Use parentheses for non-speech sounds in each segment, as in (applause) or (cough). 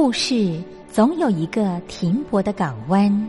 故事总有一个停泊的港湾。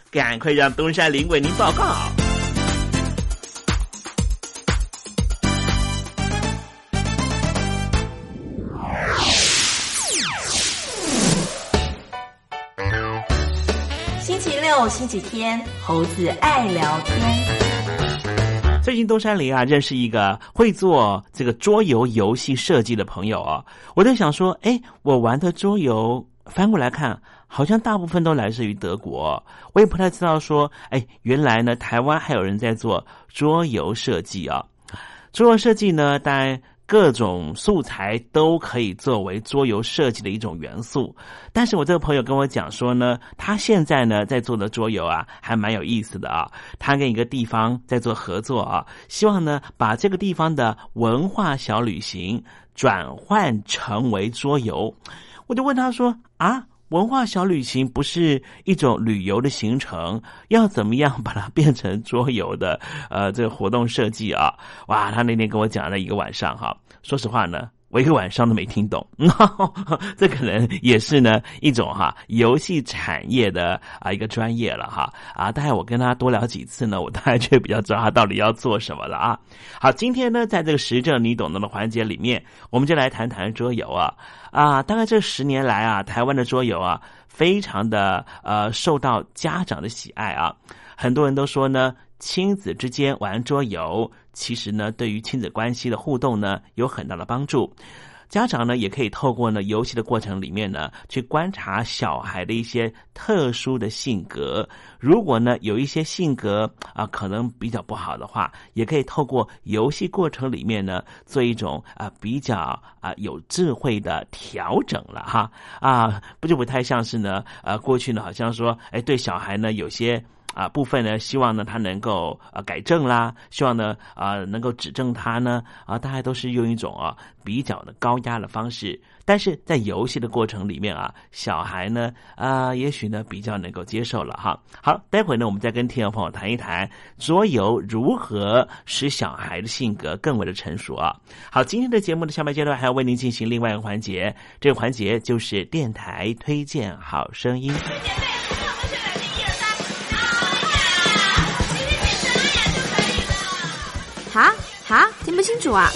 赶快让东山林为您报告。星期六、星期天，猴子爱聊天。最近东山林啊，认识一个会做这个桌游游戏设计的朋友啊，我在想说，哎，我玩的桌游翻过来看。好像大部分都来自于德国，我也不太知道说，哎，原来呢，台湾还有人在做桌游设计啊。桌游设计呢，当然各种素材都可以作为桌游设计的一种元素。但是我这个朋友跟我讲说呢，他现在呢在做的桌游啊，还蛮有意思的啊。他跟一个地方在做合作啊，希望呢把这个地方的文化小旅行转换成为桌游。我就问他说啊。文化小旅行不是一种旅游的行程，要怎么样把它变成桌游的？呃，这个活动设计啊，哇，他那天跟我讲了一个晚上哈。说实话呢。我一个晚上都没听懂，(laughs) 这可能也是呢一种哈游戏产业的啊一个专业了哈啊！大概我跟他多聊几次呢，我大概就比较知道他到底要做什么了啊。好，今天呢，在这个时政你懂得的环节里面，我们就来谈谈桌游啊啊！大概这十年来啊，台湾的桌游啊，非常的呃受到家长的喜爱啊，很多人都说呢。亲子之间玩桌游，其实呢，对于亲子关系的互动呢，有很大的帮助。家长呢，也可以透过呢游戏的过程里面呢，去观察小孩的一些特殊的性格。如果呢有一些性格啊，可能比较不好的话，也可以透过游戏过程里面呢，做一种啊比较啊有智慧的调整了哈啊，不就不太像是呢呃过去呢好像说哎对小孩呢有些。啊，部分呢，希望呢他能够啊改正啦，希望呢啊能够指正他呢啊，大家都是用一种啊比较的高压的方式，但是在游戏的过程里面啊，小孩呢啊也许呢比较能够接受了哈。好，待会呢我们再跟听众朋友谈一谈桌游如何使小孩的性格更为的成熟啊。好，今天的节目的下半阶段还要为您进行另外一个环节，这个环节就是电台推荐好声音。啊啊，听不清楚啊！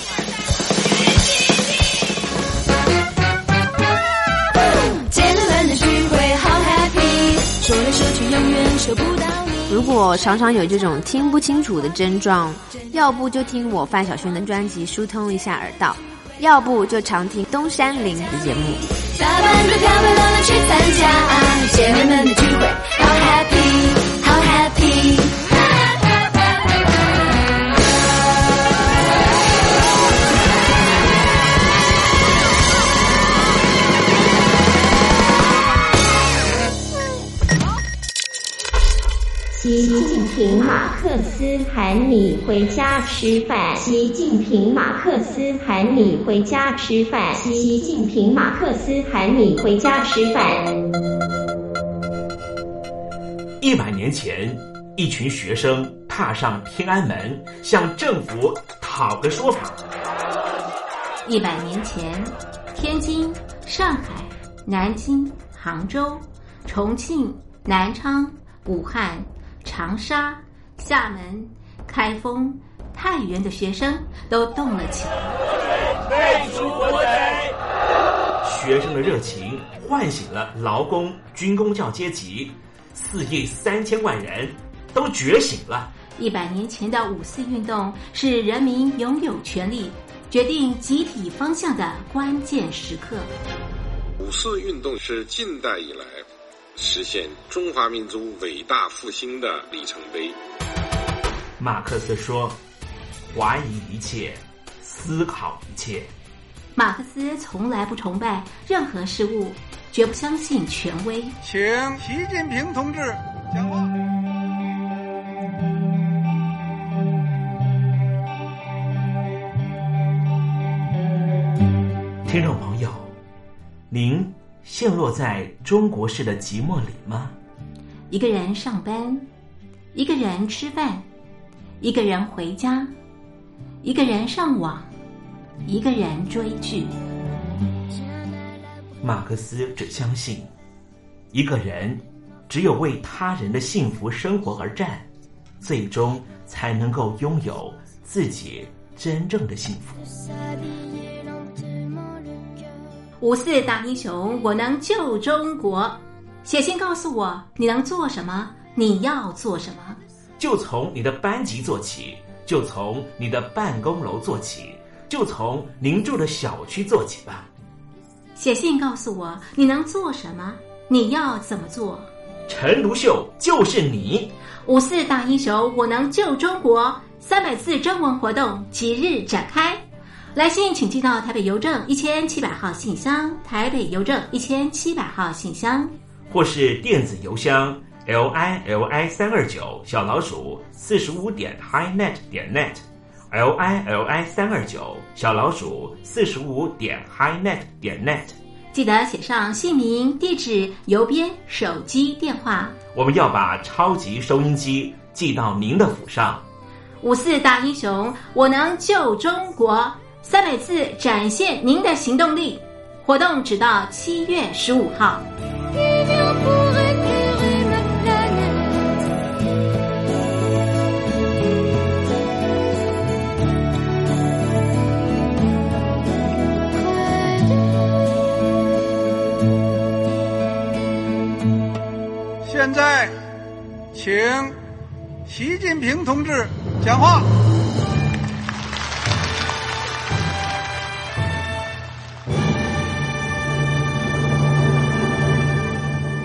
如果常常有这种听不清楚的症状，要不就听我范晓萱的专辑疏通一下耳道，要不就常听东山林的节目。打扮的漂漂亮亮去参加姐妹们的聚会，好 happy。习近平马克思喊你回家吃饭。习近平马克思喊你回家吃饭。习近平马克思喊你回家吃饭。一百年前，一群学生踏上天安门，向政府讨个说法。一百年前，天津、上海、南京、杭州、重庆、南昌、武汉。长沙、厦门、开封、太原的学生都动了起来。废除国贼！学生的热情唤醒了劳工军工教阶级，四亿三千万人都觉醒了。一百年前的五四运动是人民拥有权利、决定集体方向的关键时刻。五四运动是近代以来。实现中华民族伟大复兴的里程碑。马克思说怀疑一切思考一切。马克思从来不崇拜任何事物绝不相信权威。请习近平同志讲话听众朋友您陷落在中国式的寂寞里吗？一个人上班，一个人吃饭，一个人回家，一个人上网，一个人追剧。马克思只相信，一个人只有为他人的幸福生活而战，最终才能够拥有自己真正的幸福。五四大英雄，我能救中国。写信告诉我你能做什么，你要做什么。就从你的班级做起，就从你的办公楼做起，就从您住的小区做起吧。写信告诉我你能做什么，你要怎么做。陈独秀就是你。五四大英雄，我能救中国。三百字征文活动即日展开。来信请寄到台北邮政一千七百号信箱，台北邮政一千七百号信箱，或是电子邮箱 l i l i 三二九小老鼠四十五点 highnet 点 net l i l i 三二九小老鼠四十五点 highnet 点 net。记得写上姓名、地址、邮编、手机电话。我们要把超级收音机寄到您的府上。五四大英雄，我能救中国。三百字展现您的行动力，活动直到七月十五号。现在，请习近平同志讲话。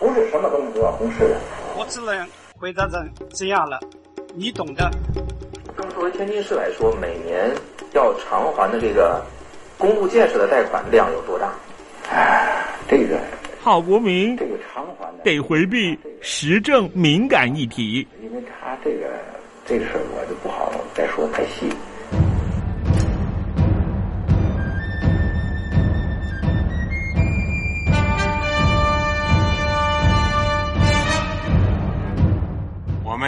不是什么东西都要公示的。我只能回答成这样了，你懂的。那么作为天津市来说，每年要偿还的这个公路建设的贷款量有多大？哎，这个郝国民，这个偿还的得回避时政敏感议题。因为他这个这个事儿，我就不好再说太细。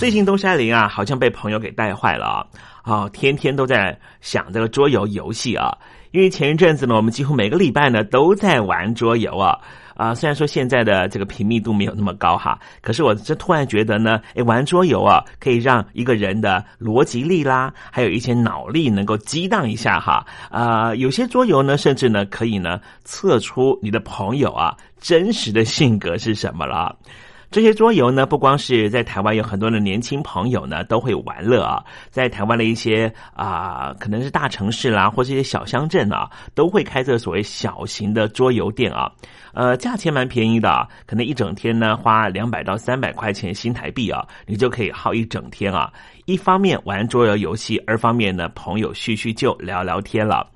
最近东山林啊，好像被朋友给带坏了啊！啊，天天都在想这个桌游游戏啊。因为前一阵子呢，我们几乎每个礼拜呢都在玩桌游啊。啊，虽然说现在的这个频密度没有那么高哈，可是我这突然觉得呢，哎，玩桌游啊，可以让一个人的逻辑力啦，还有一些脑力能够激荡一下哈。啊，有些桌游呢，甚至呢可以呢测出你的朋友啊真实的性格是什么了。这些桌游呢，不光是在台湾有很多的年轻朋友呢都会玩乐啊，在台湾的一些啊，可能是大城市啦，或是一些小乡镇啊，都会开这所谓小型的桌游店啊，呃，价钱蛮便宜的，可能一整天呢花两百到三百块钱新台币啊，你就可以耗一整天啊。一方面玩桌游游戏，二方面呢朋友叙叙旧聊聊天了。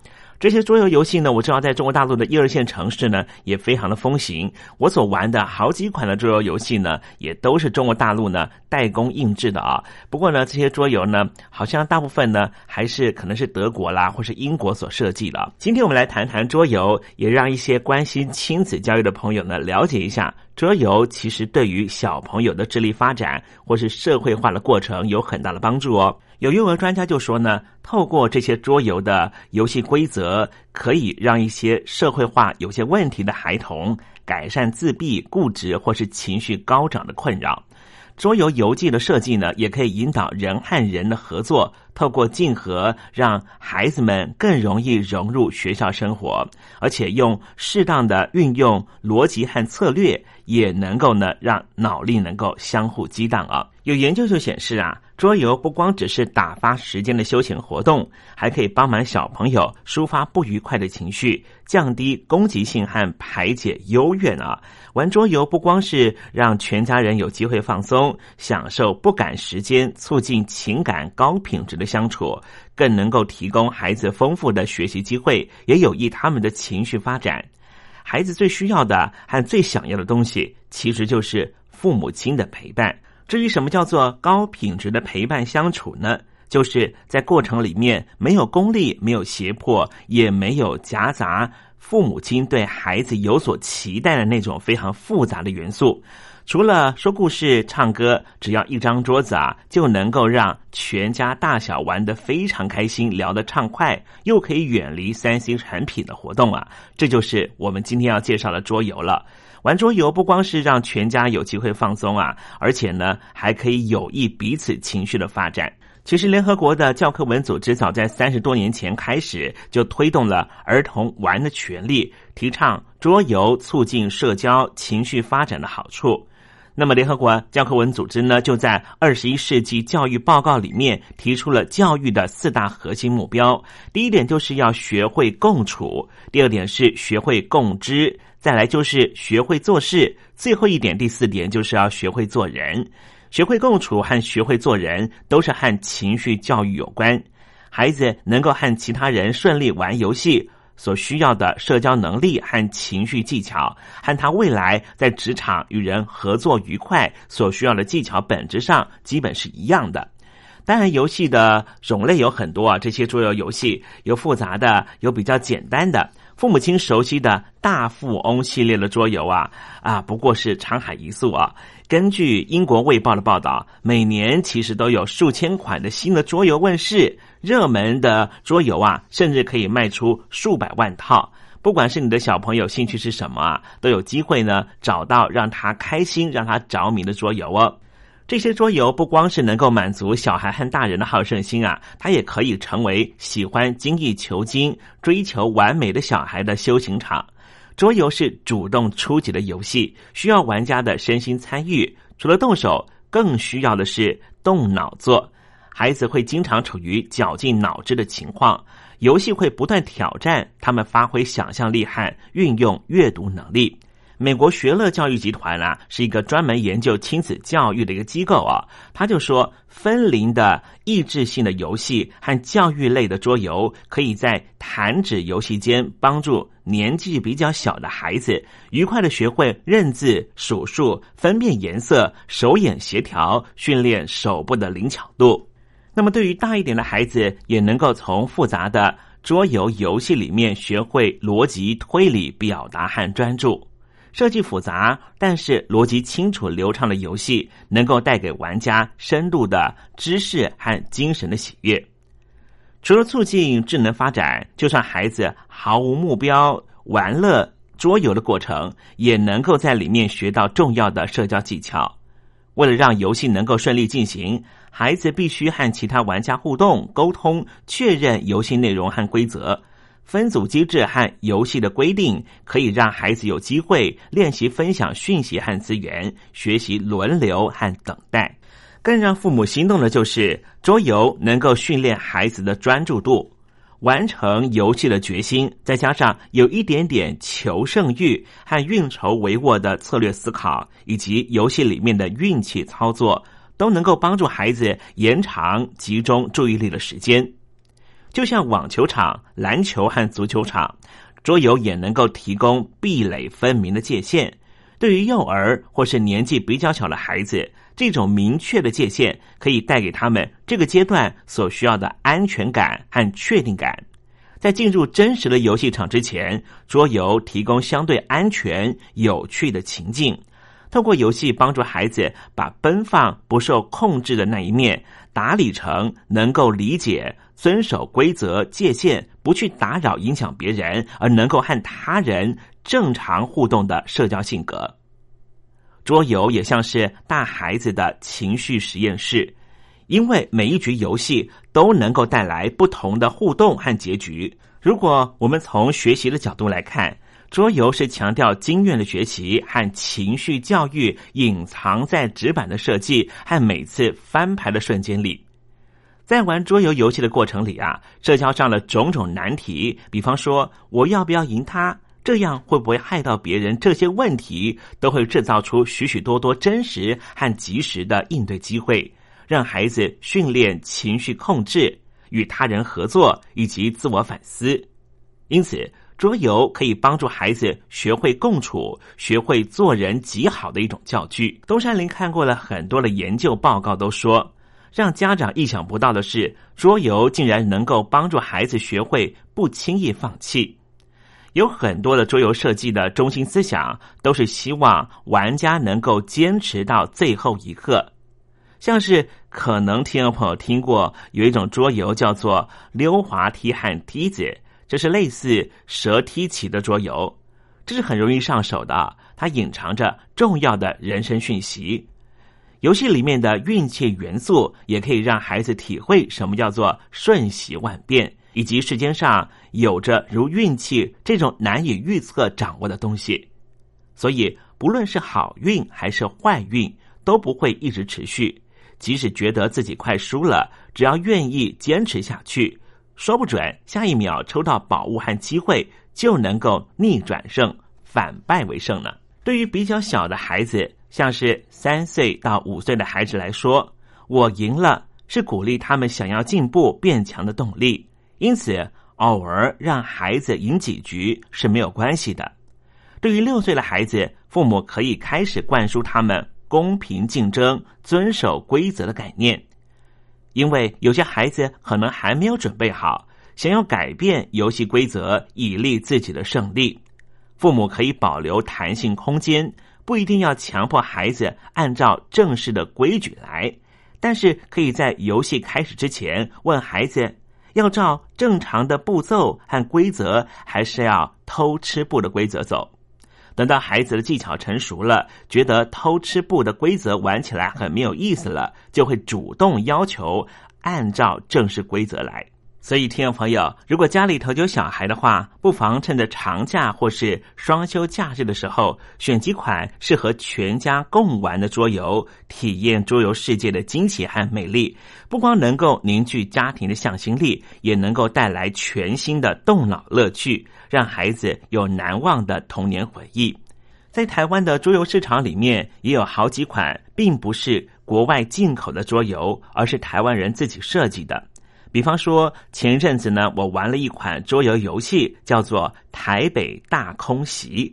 这些桌游游戏呢，我知道在中国大陆的一二线城市呢也非常的风行。我所玩的好几款的桌游游戏呢，也都是中国大陆呢代工印制的啊。不过呢，这些桌游呢，好像大部分呢还是可能是德国啦或是英国所设计的。今天我们来谈谈桌游，也让一些关心亲子教育的朋友呢了解一下，桌游其实对于小朋友的智力发展或是社会化的过程有很大的帮助哦。有幼儿专家就说呢，透过这些桌游的游戏规则，可以让一些社会化有些问题的孩童改善自闭、固执或是情绪高涨的困扰。桌游游记的设计呢，也可以引导人和人的合作，透过竞合，让孩子们更容易融入学校生活，而且用适当的运用逻辑和策略，也能够呢让脑力能够相互激荡啊。有研究就显示啊。桌游不光只是打发时间的休闲活动，还可以帮忙小朋友抒发不愉快的情绪，降低攻击性和排解忧怨啊！玩桌游不光是让全家人有机会放松、享受不赶时间，促进情感高品质的相处，更能够提供孩子丰富的学习机会，也有益他们的情绪发展。孩子最需要的和最想要的东西，其实就是父母亲的陪伴。至于什么叫做高品质的陪伴相处呢？就是在过程里面没有功利、没有胁迫，也没有夹杂父母亲对孩子有所期待的那种非常复杂的元素。除了说故事、唱歌，只要一张桌子啊，就能够让全家大小玩得非常开心、聊得畅快，又可以远离三星产品的活动啊！这就是我们今天要介绍的桌游了。玩桌游不光是让全家有机会放松啊，而且呢，还可以有益彼此情绪的发展。其实，联合国的教科文组织早在三十多年前开始就推动了儿童玩的权利，提倡桌游促进社交情绪发展的好处。那么，联合国教科文组织呢，就在二十一世纪教育报告里面提出了教育的四大核心目标。第一点就是要学会共处，第二点是学会共知。再来就是学会做事，最后一点，第四点就是要学会做人。学会共处和学会做人都是和情绪教育有关。孩子能够和其他人顺利玩游戏，所需要的社交能力和情绪技巧，和他未来在职场与人合作愉快所需要的技巧，本质上基本是一样的。当然，游戏的种类有很多啊，这些桌游游戏有复杂的，有比较简单的。父母亲熟悉的大富翁系列的桌游啊啊，不过是沧海一粟啊。根据英国卫报的报道，每年其实都有数千款的新的桌游问世，热门的桌游啊，甚至可以卖出数百万套。不管是你的小朋友兴趣是什么啊，都有机会呢找到让他开心、让他着迷的桌游哦。这些桌游不光是能够满足小孩和大人的好胜心啊，它也可以成为喜欢精益求精、追求完美的小孩的修行场。桌游是主动出击的游戏，需要玩家的身心参与。除了动手，更需要的是动脑做。孩子会经常处于绞尽脑汁的情况，游戏会不断挑战他们发挥想象力和运用阅读能力。美国学乐教育集团啊，是一个专门研究亲子教育的一个机构啊。他就说，分龄的益智性的游戏和教育类的桌游，可以在弹指游戏间帮助年纪比较小的孩子愉快的学会认字、数数、分辨颜色、手眼协调，训练手部的灵巧度。那么，对于大一点的孩子，也能够从复杂的桌游游戏里面学会逻辑推理、表达和专注。设计复杂，但是逻辑清楚流畅的游戏，能够带给玩家深度的知识和精神的喜悦。除了促进智能发展，就算孩子毫无目标玩乐桌游的过程，也能够在里面学到重要的社交技巧。为了让游戏能够顺利进行，孩子必须和其他玩家互动、沟通，确认游戏内容和规则。分组机制和游戏的规定，可以让孩子有机会练习分享讯息和资源，学习轮流和等待。更让父母心动的就是桌游能够训练孩子的专注度、完成游戏的决心，再加上有一点点求胜欲和运筹帷幄的策略思考，以及游戏里面的运气操作，都能够帮助孩子延长集中注意力的时间。就像网球场、篮球和足球场，桌游也能够提供壁垒分明的界限。对于幼儿或是年纪比较小的孩子，这种明确的界限可以带给他们这个阶段所需要的安全感和确定感。在进入真实的游戏场之前，桌游提供相对安全、有趣的情境。通过游戏帮助孩子把奔放、不受控制的那一面打理成能够理解、遵守规则、界限、不去打扰、影响别人，而能够和他人正常互动的社交性格。桌游也像是大孩子的情绪实验室，因为每一局游戏都能够带来不同的互动和结局。如果我们从学习的角度来看，桌游是强调经验的学习和情绪教育，隐藏在纸板的设计和每次翻牌的瞬间里。在玩桌游游戏的过程里啊，社交上的种种难题，比方说我要不要赢他，这样会不会害到别人，这些问题都会制造出许许多多真实和及时的应对机会，让孩子训练情绪控制、与他人合作以及自我反思。因此。桌游可以帮助孩子学会共处，学会做人极好的一种教具。东山林看过了很多的研究报告，都说让家长意想不到的是，桌游竟然能够帮助孩子学会不轻易放弃。有很多的桌游设计的中心思想，都是希望玩家能够坚持到最后一刻。像是可能听众朋友听过有一种桌游叫做溜滑梯和梯子。这是类似蛇踢棋的桌游，这是很容易上手的。它隐藏着重要的人生讯息。游戏里面的运气元素也可以让孩子体会什么叫做瞬息万变，以及世间上有着如运气这种难以预测掌握的东西。所以，不论是好运还是坏运，都不会一直持续。即使觉得自己快输了，只要愿意坚持下去。说不准下一秒抽到宝物和机会，就能够逆转胜，反败为胜呢。对于比较小的孩子，像是三岁到五岁的孩子来说，我赢了是鼓励他们想要进步变强的动力。因此，偶尔让孩子赢几局是没有关系的。对于六岁的孩子，父母可以开始灌输他们公平竞争、遵守规则的概念。因为有些孩子可能还没有准备好，想要改变游戏规则以利自己的胜利，父母可以保留弹性空间，不一定要强迫孩子按照正式的规矩来，但是可以在游戏开始之前问孩子，要照正常的步骤和规则，还是要偷吃布的规则走。等到孩子的技巧成熟了，觉得偷吃布的规则玩起来很没有意思了，就会主动要求按照正式规则来。所以，听众朋友，如果家里头有小孩的话，不妨趁着长假或是双休假日的时候，选几款适合全家共玩的桌游，体验桌游世界的惊喜和美丽。不光能够凝聚家庭的向心力，也能够带来全新的动脑乐趣，让孩子有难忘的童年回忆。在台湾的桌游市场里面，也有好几款并不是国外进口的桌游，而是台湾人自己设计的。比方说，前一阵子呢，我玩了一款桌游游戏，叫做《台北大空袭》，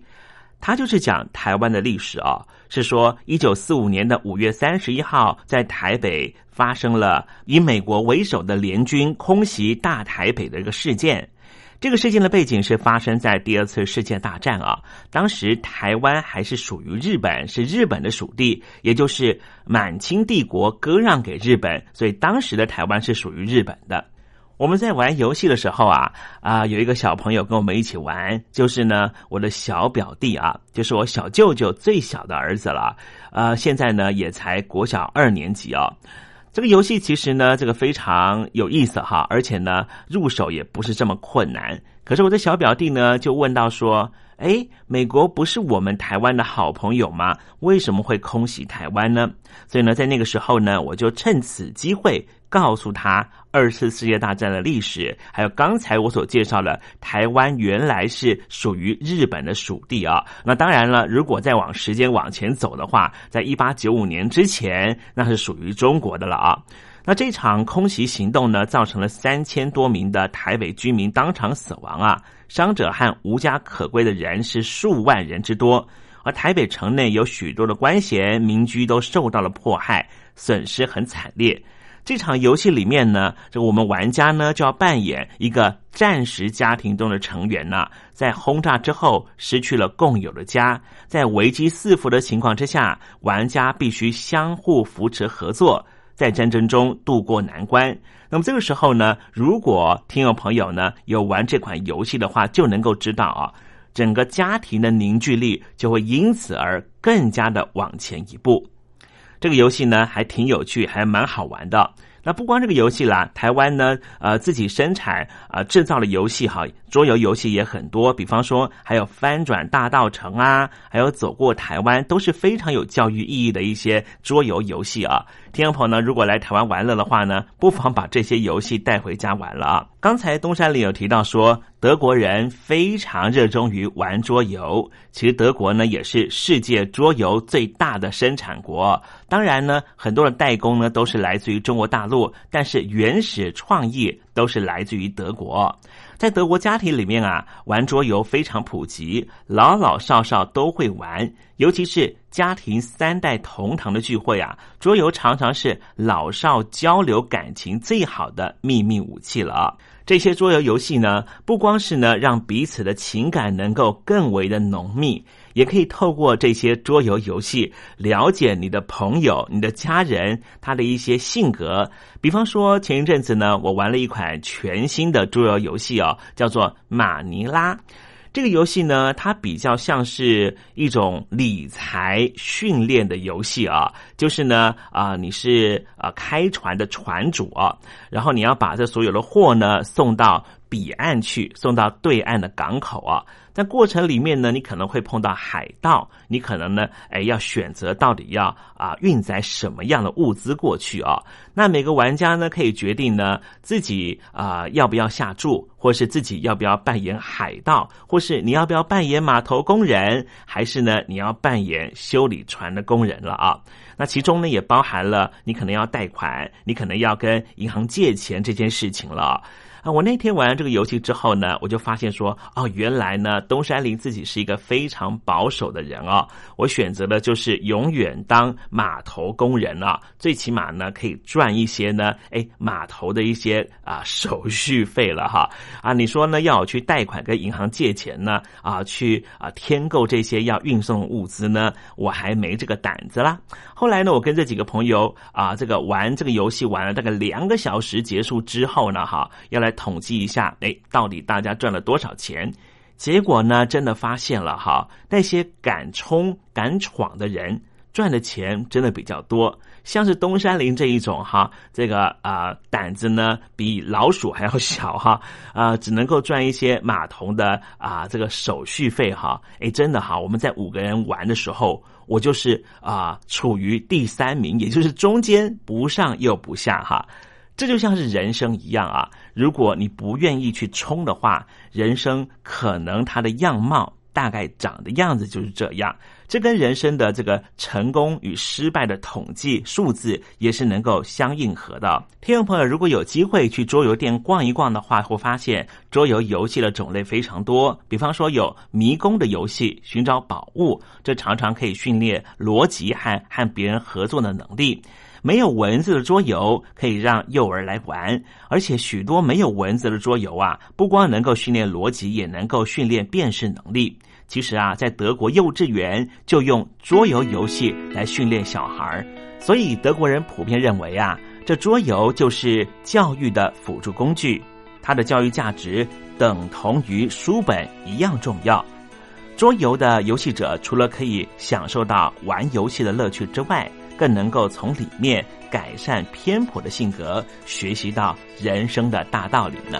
它就是讲台湾的历史哦。是说，一九四五年的五月三十一号，在台北发生了以美国为首的联军空袭大台北的一个事件。这个事件的背景是发生在第二次世界大战啊，当时台湾还是属于日本，是日本的属地，也就是满清帝国割让给日本，所以当时的台湾是属于日本的。我们在玩游戏的时候啊啊，有一个小朋友跟我们一起玩，就是呢我的小表弟啊，就是我小舅舅最小的儿子了，呃，现在呢也才国小二年级哦。这个游戏其实呢，这个非常有意思哈，而且呢，入手也不是这么困难。可是我的小表弟呢，就问到说：“哎，美国不是我们台湾的好朋友吗？为什么会空袭台湾呢？”所以呢，在那个时候呢，我就趁此机会。告诉他二次世界大战的历史，还有刚才我所介绍的台湾原来是属于日本的属地啊。那当然了，如果再往时间往前走的话，在一八九五年之前，那是属于中国的了啊。那这场空袭行动呢，造成了三千多名的台北居民当场死亡啊，伤者和无家可归的人是数万人之多。而台北城内有许多的官衔民居都受到了迫害，损失很惨烈。这场游戏里面呢，这个我们玩家呢就要扮演一个战时家庭中的成员呢，在轰炸之后失去了共有的家，在危机四伏的情况之下，玩家必须相互扶持合作。在战争中度过难关。那么这个时候呢，如果听友朋友呢有玩这款游戏的话，就能够知道啊，整个家庭的凝聚力就会因此而更加的往前一步。这个游戏呢还挺有趣，还蛮好玩的。那不光这个游戏啦，台湾呢呃自己生产啊制造的游戏哈，桌游游戏也很多。比方说还有翻转大道城啊，还有走过台湾，都是非常有教育意义的一些桌游游戏啊。听众朋友呢，如果来台湾玩乐的话呢，(laughs) 不妨把这些游戏带回家玩了啊。刚才东山里有提到说，德国人非常热衷于玩桌游。其实德国呢，也是世界桌游最大的生产国。当然呢，很多的代工呢都是来自于中国大陆，但是原始创意都是来自于德国。在德国家庭里面啊，玩桌游非常普及，老老少少都会玩。尤其是家庭三代同堂的聚会啊，桌游常常是老少交流感情最好的秘密武器了啊。这些桌游游戏呢，不光是呢让彼此的情感能够更为的浓密。也可以透过这些桌游游戏了解你的朋友、你的家人他的一些性格。比方说，前一阵子呢，我玩了一款全新的桌游游戏哦，叫做马尼拉。这个游戏呢，它比较像是一种理财训练的游戏啊，就是呢啊，你是啊开船的船主啊，然后你要把这所有的货呢送到彼岸去，送到对岸的港口啊。在过程里面呢，你可能会碰到海盗，你可能呢，哎，要选择到底要啊运载什么样的物资过去啊？那每个玩家呢，可以决定呢自己啊要不要下注，或是自己要不要扮演海盗，或是你要不要扮演码头工人，还是呢你要扮演修理船的工人了啊？那其中呢也包含了你可能要贷款，你可能要跟银行借钱这件事情了。啊，我那天玩这个游戏之后呢，我就发现说，哦，原来呢，东山林自己是一个非常保守的人哦。我选择的就是永远当码头工人啊，最起码呢可以赚一些呢，哎，码头的一些啊手续费了哈。啊，你说呢，要我去贷款跟银行借钱呢，啊，去啊添购这些要运送物资呢，我还没这个胆子啦。后来呢，我跟这几个朋友啊，这个玩这个游戏玩了大概两个小时，结束之后呢，哈，要来。统计一下，哎，到底大家赚了多少钱？结果呢，真的发现了哈，那些敢冲敢闯的人赚的钱真的比较多。像是东山林这一种哈，这个啊胆子呢比老鼠还要小哈，啊 (laughs) 只能够赚一些码头的啊这个手续费哈。哎，真的哈，我们在五个人玩的时候，我就是啊处于第三名，也就是中间不上又不下哈。这就像是人生一样啊！如果你不愿意去冲的话，人生可能它的样貌大概长的样子就是这样。这跟人生的这个成功与失败的统计数字也是能够相应合的。听众朋友，如果有机会去桌游店逛一逛的话，会发现桌游游戏的种类非常多。比方说有迷宫的游戏，寻找宝物，这常常可以训练逻辑和和别人合作的能力。没有文字的桌游可以让幼儿来玩，而且许多没有文字的桌游啊，不光能够训练逻辑，也能够训练辨识能力。其实啊，在德国幼稚园就用桌游游戏来训练小孩所以德国人普遍认为啊，这桌游就是教育的辅助工具，它的教育价值等同于书本一样重要。桌游的游戏者除了可以享受到玩游戏的乐趣之外，更能够从里面改善偏颇的性格，学习到人生的大道理呢。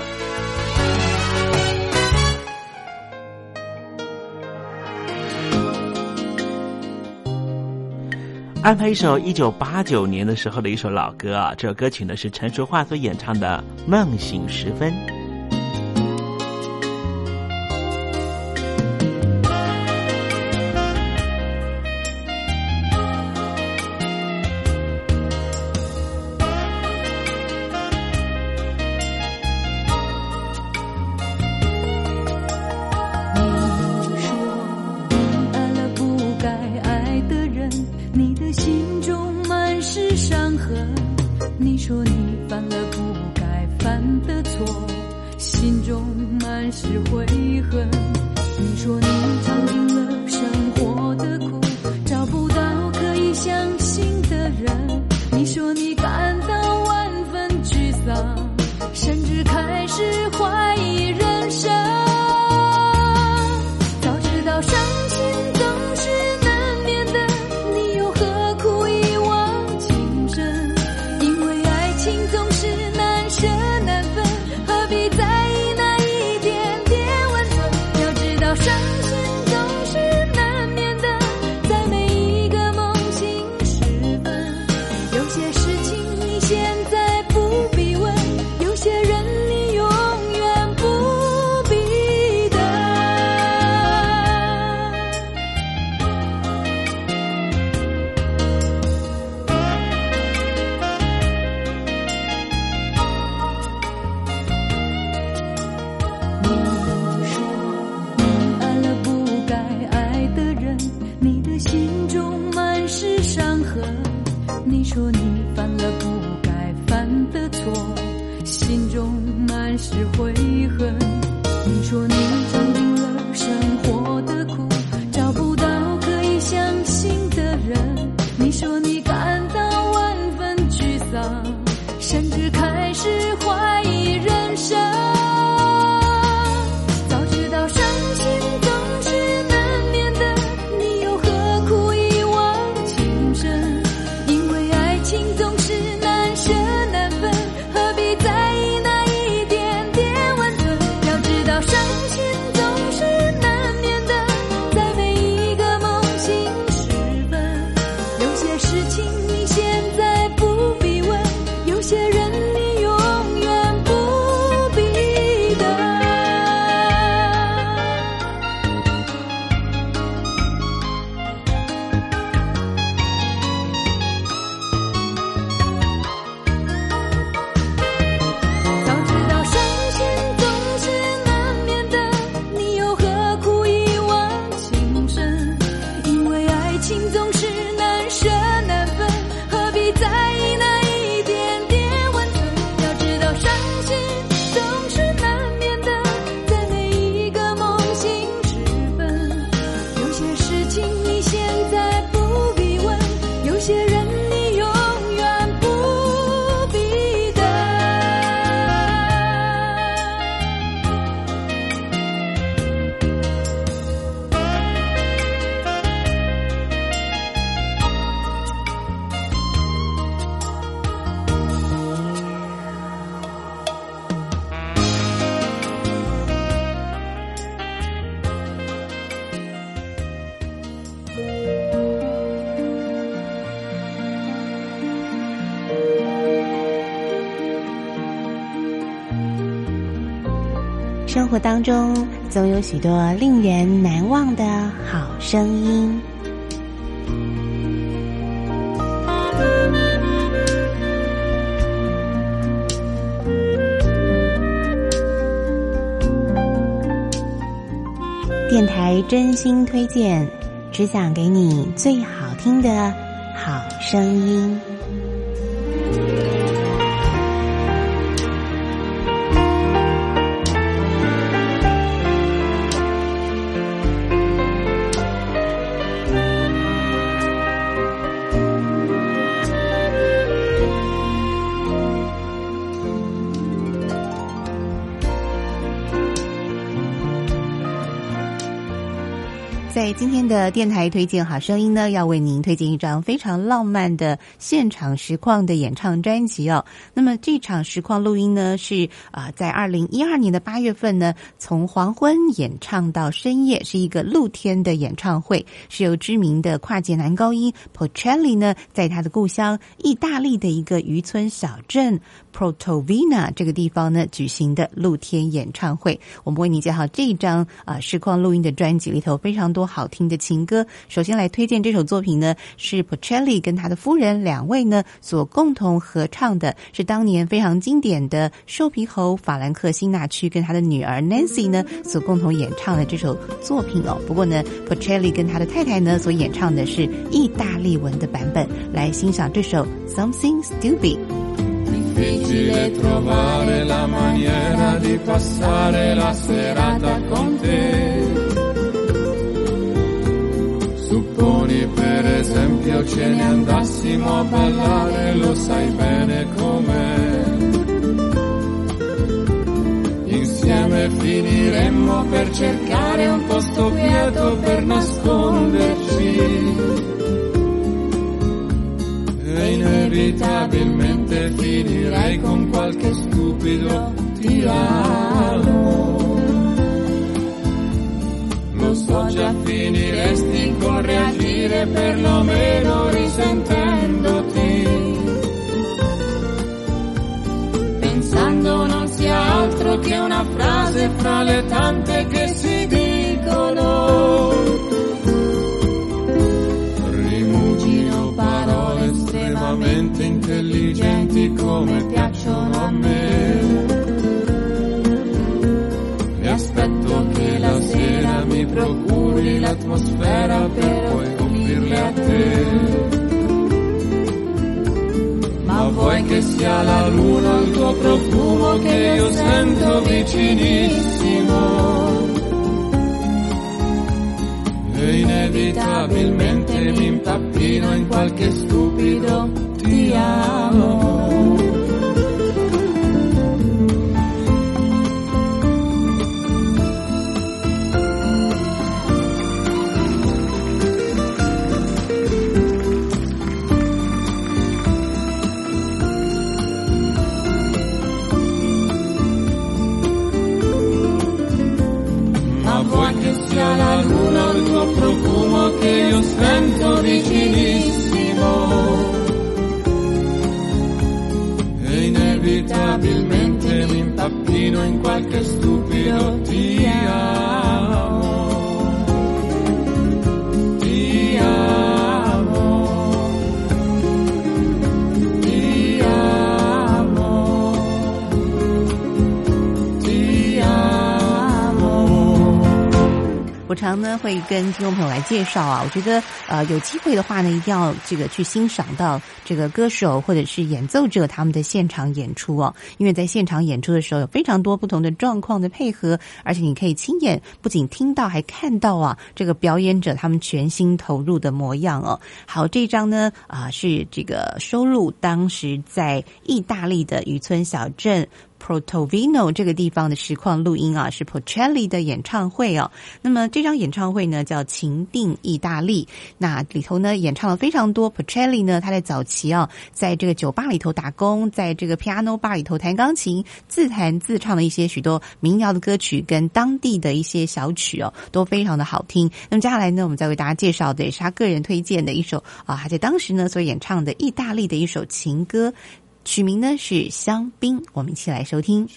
安排一首一九八九年的时候的一首老歌啊，这首歌曲呢是陈淑桦所演唱的《梦醒时分》。中总有许多令人难忘的好声音。电台真心推荐，只想给你最好听的好声音。在今天的电台推荐好声音呢，要为您推荐一张非常浪漫的现场实况的演唱专辑哦。那么这场实况录音呢，是啊，在二零一二年的八月份呢，从黄昏演唱到深夜，是一个露天的演唱会，是由知名的跨界男高音 Porcelli 呢，在他的故乡意大利的一个渔村小镇 Protovina 这个地方呢，举行的露天演唱会。我们为您介绍这张啊实况录音的专辑里头非常多好。听的情歌，首先来推荐这首作品呢，是 Porcelli 跟他的夫人两位呢所共同合唱的，是当年非常经典的瘦皮猴法兰克辛纳区跟他的女儿 Nancy 呢所共同演唱的这首作品哦。不过呢，Porcelli 跟他的太太呢所演唱的是意大利文的版本，来欣赏这首 Something Stupid。Supponi per esempio ce ne andassimo a ballare, lo sai bene com'è. Insieme finiremmo per cercare un posto quieto per nasconderci. E inevitabilmente finirei con qualche stupido ti amo lo so già finiresti reagire perlomeno risentendoti. Pensando non sia altro che una frase fra le tante che si dicono. Rimugino parole estremamente intelligenti come piacciono a me. E aspetto che la sera mi procuri l'atmosfera per te. Ma vuoi che sia la luna il tuo profumo che io sento vicinissimo? E inevitabilmente mi impappino in qualche stupido ti amo. Che io sento vicinissimo. E inevitabilmente mi impappino in qualche 我常呢会跟听众朋友来介绍啊，我觉得呃有机会的话呢，一定要这个去欣赏到这个歌手或者是演奏者他们的现场演出哦，因为在现场演出的时候有非常多不同的状况的配合，而且你可以亲眼不仅听到还看到啊这个表演者他们全心投入的模样哦。好，这张呢啊是这个收录当时在意大利的渔村小镇。Protovino 这个地方的实况录音啊，是 Porcelli 的演唱会哦。那么这张演唱会呢叫《情定意大利》，那里头呢演唱了非常多。Porcelli 呢他在早期啊，在这个酒吧里头打工，在这个 piano bar 里头弹钢琴，自弹自唱的一些许多民谣的歌曲跟当地的一些小曲哦，都非常的好听。那么接下来呢，我们再为大家介绍的也是他个人推荐的一首啊，他在当时呢所演唱的意大利的一首情歌。取名呢是香槟，我们一起来收听。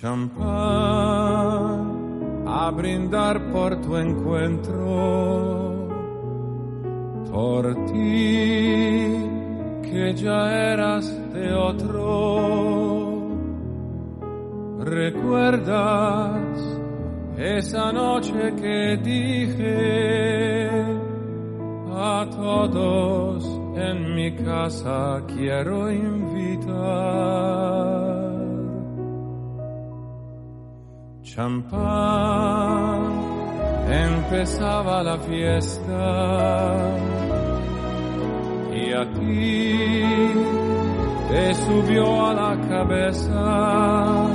A todos en mi casa quiero invitar? champán, empezaba la fiesta y a ti te subió a la cabeza.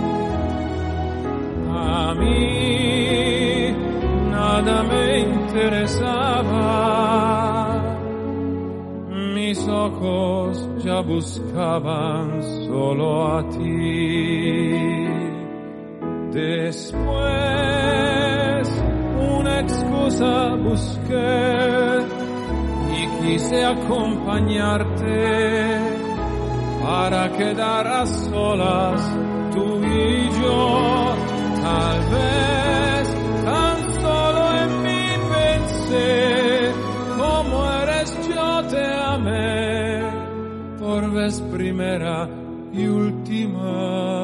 A mí nada me interesaba. Ojos ya buscaban solo a ti. Después una excusa busqué y quise acompañarte para quedar a solas tú y yo. Tal vez primera y última.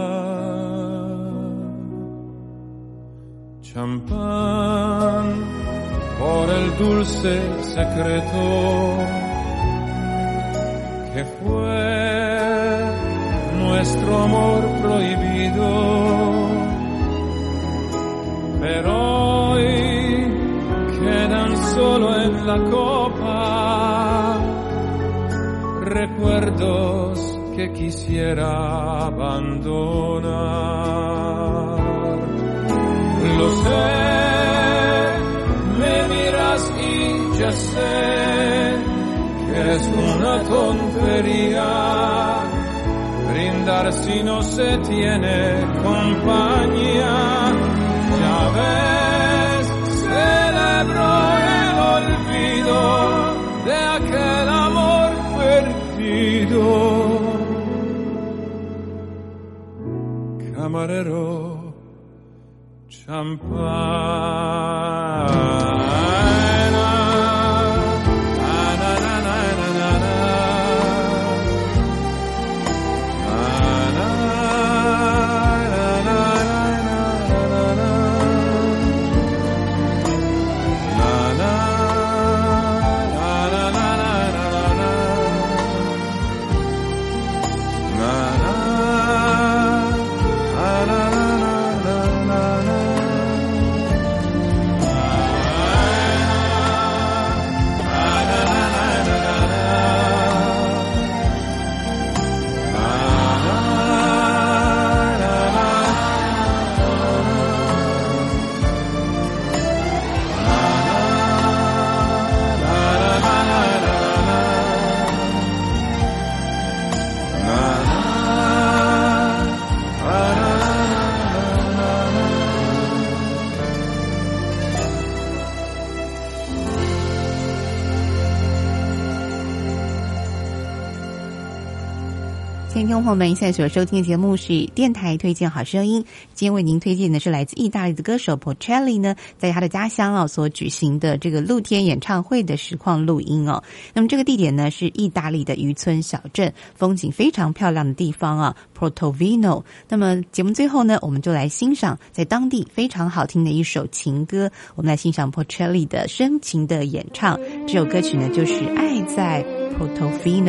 Champán por el dulce secreto que fue nuestro amor prohibido. Pero hoy quedan solo en la copa recuerdos que quisiera abandonar. Lo sé, me miras y ya sé que es una tontería brindar si no se tiene compañía. camarero. 听众朋友们，现在所收听的节目是电台推荐好声音。今天为您推荐的是来自意大利的歌手 Porcelli 呢，在他的家乡啊所举行的这个露天演唱会的实况录音哦。那么这个地点呢是意大利的渔村小镇，风景非常漂亮的地方啊，Portovino。那么节目最后呢，我们就来欣赏在当地非常好听的一首情歌，我们来欣赏 Porcelli 的深情的演唱。这首歌曲呢就是《爱在 Portofino》。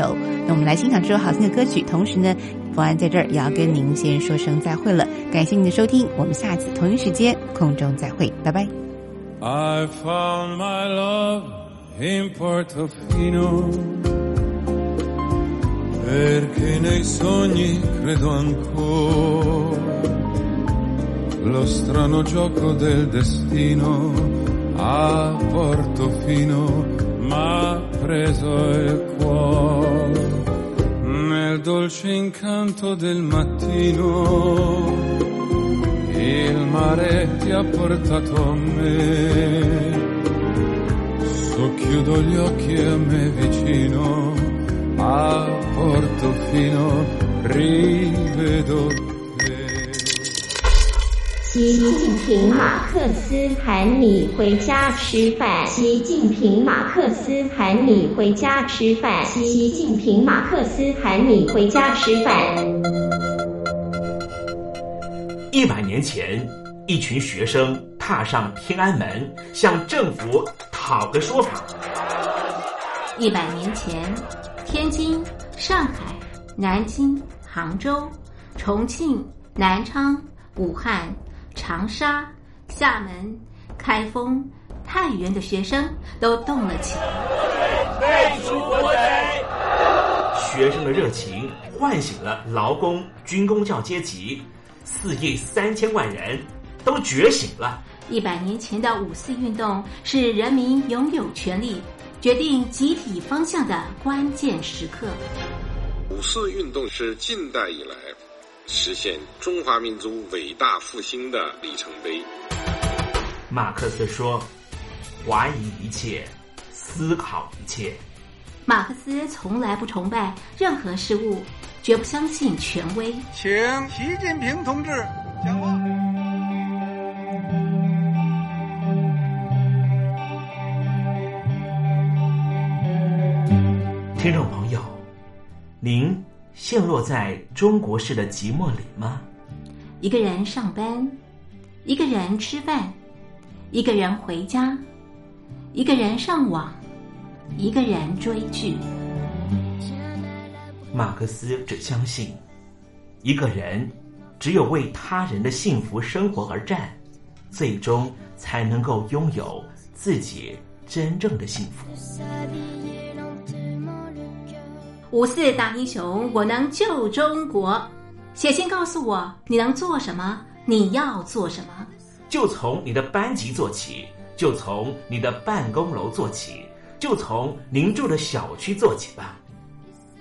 那我们来欣赏这首好听的歌曲，同时呢，福安在这儿也要跟您先说声再会了。感谢您的收听，我们下次同一时间空中再会，拜拜。I found my love in Portofino perché nei sogni credo ancora lo strano gioco del destino a Portofino m'ha preso il cuore nel dolce incanto del mattino il mare ti ha portato a me. Socchiudo gli occhi a me vicino, a Portofino rivedo 习近平马克思喊你回家吃饭。习近平马克思喊你回家吃饭。习近平马克思喊你回家吃饭。一百年前，一群学生踏上天安门，向政府讨个说法。一百年前，天津、上海、南京、杭州、重庆、南昌、武汉、长沙、厦门、开封、太原的学生都动了起来。废除国贼！学生的热情唤醒了劳工、军工教阶级，四亿三千万人都觉醒了。一百年前的五四运动是人民拥有权利决定集体方向的关键时刻。五四运动是近代以来实现中华民族伟大复兴的里程碑。马克思说：“怀疑一切，思考一切。”马克思从来不崇拜任何事物，绝不相信权威。请习近平同志讲话。听众朋友，您陷落在中国式的寂寞里吗？一个人上班，一个人吃饭，一个人回家，一个人上网，一个人追剧。马克思只相信，一个人只有为他人的幸福生活而战，最终才能够拥有自己真正的幸福。五四大英雄，我能救中国。写信告诉我你能做什么，你要做什么。就从你的班级做起，就从你的办公楼做起，就从您住的小区做起吧。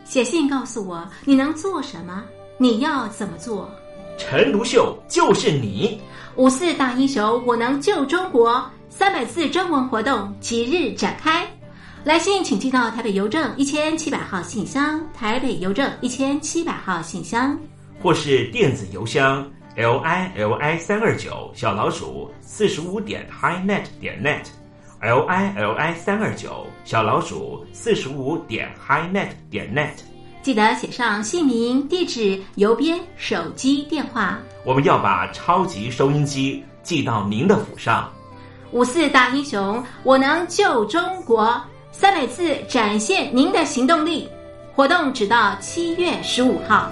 写信告诉我你能做什么，你要怎么做。陈独秀就是你。五四大英雄，我能救中国。三百字征文活动即日展开。来信请寄到台北邮政一千七百号信箱，台北邮政一千七百号信箱，或是电子邮箱 l i l i 三二九小老鼠四十五点 highnet 点 net，l i l i 三二九小老鼠四十五点 highnet 点 net。记得写上姓名、地址、邮编、手机电话。我们要把超级收音机寄到您的府上。五四大英雄，我能救中国。三百次展现您的行动力，活动只到七月十五号。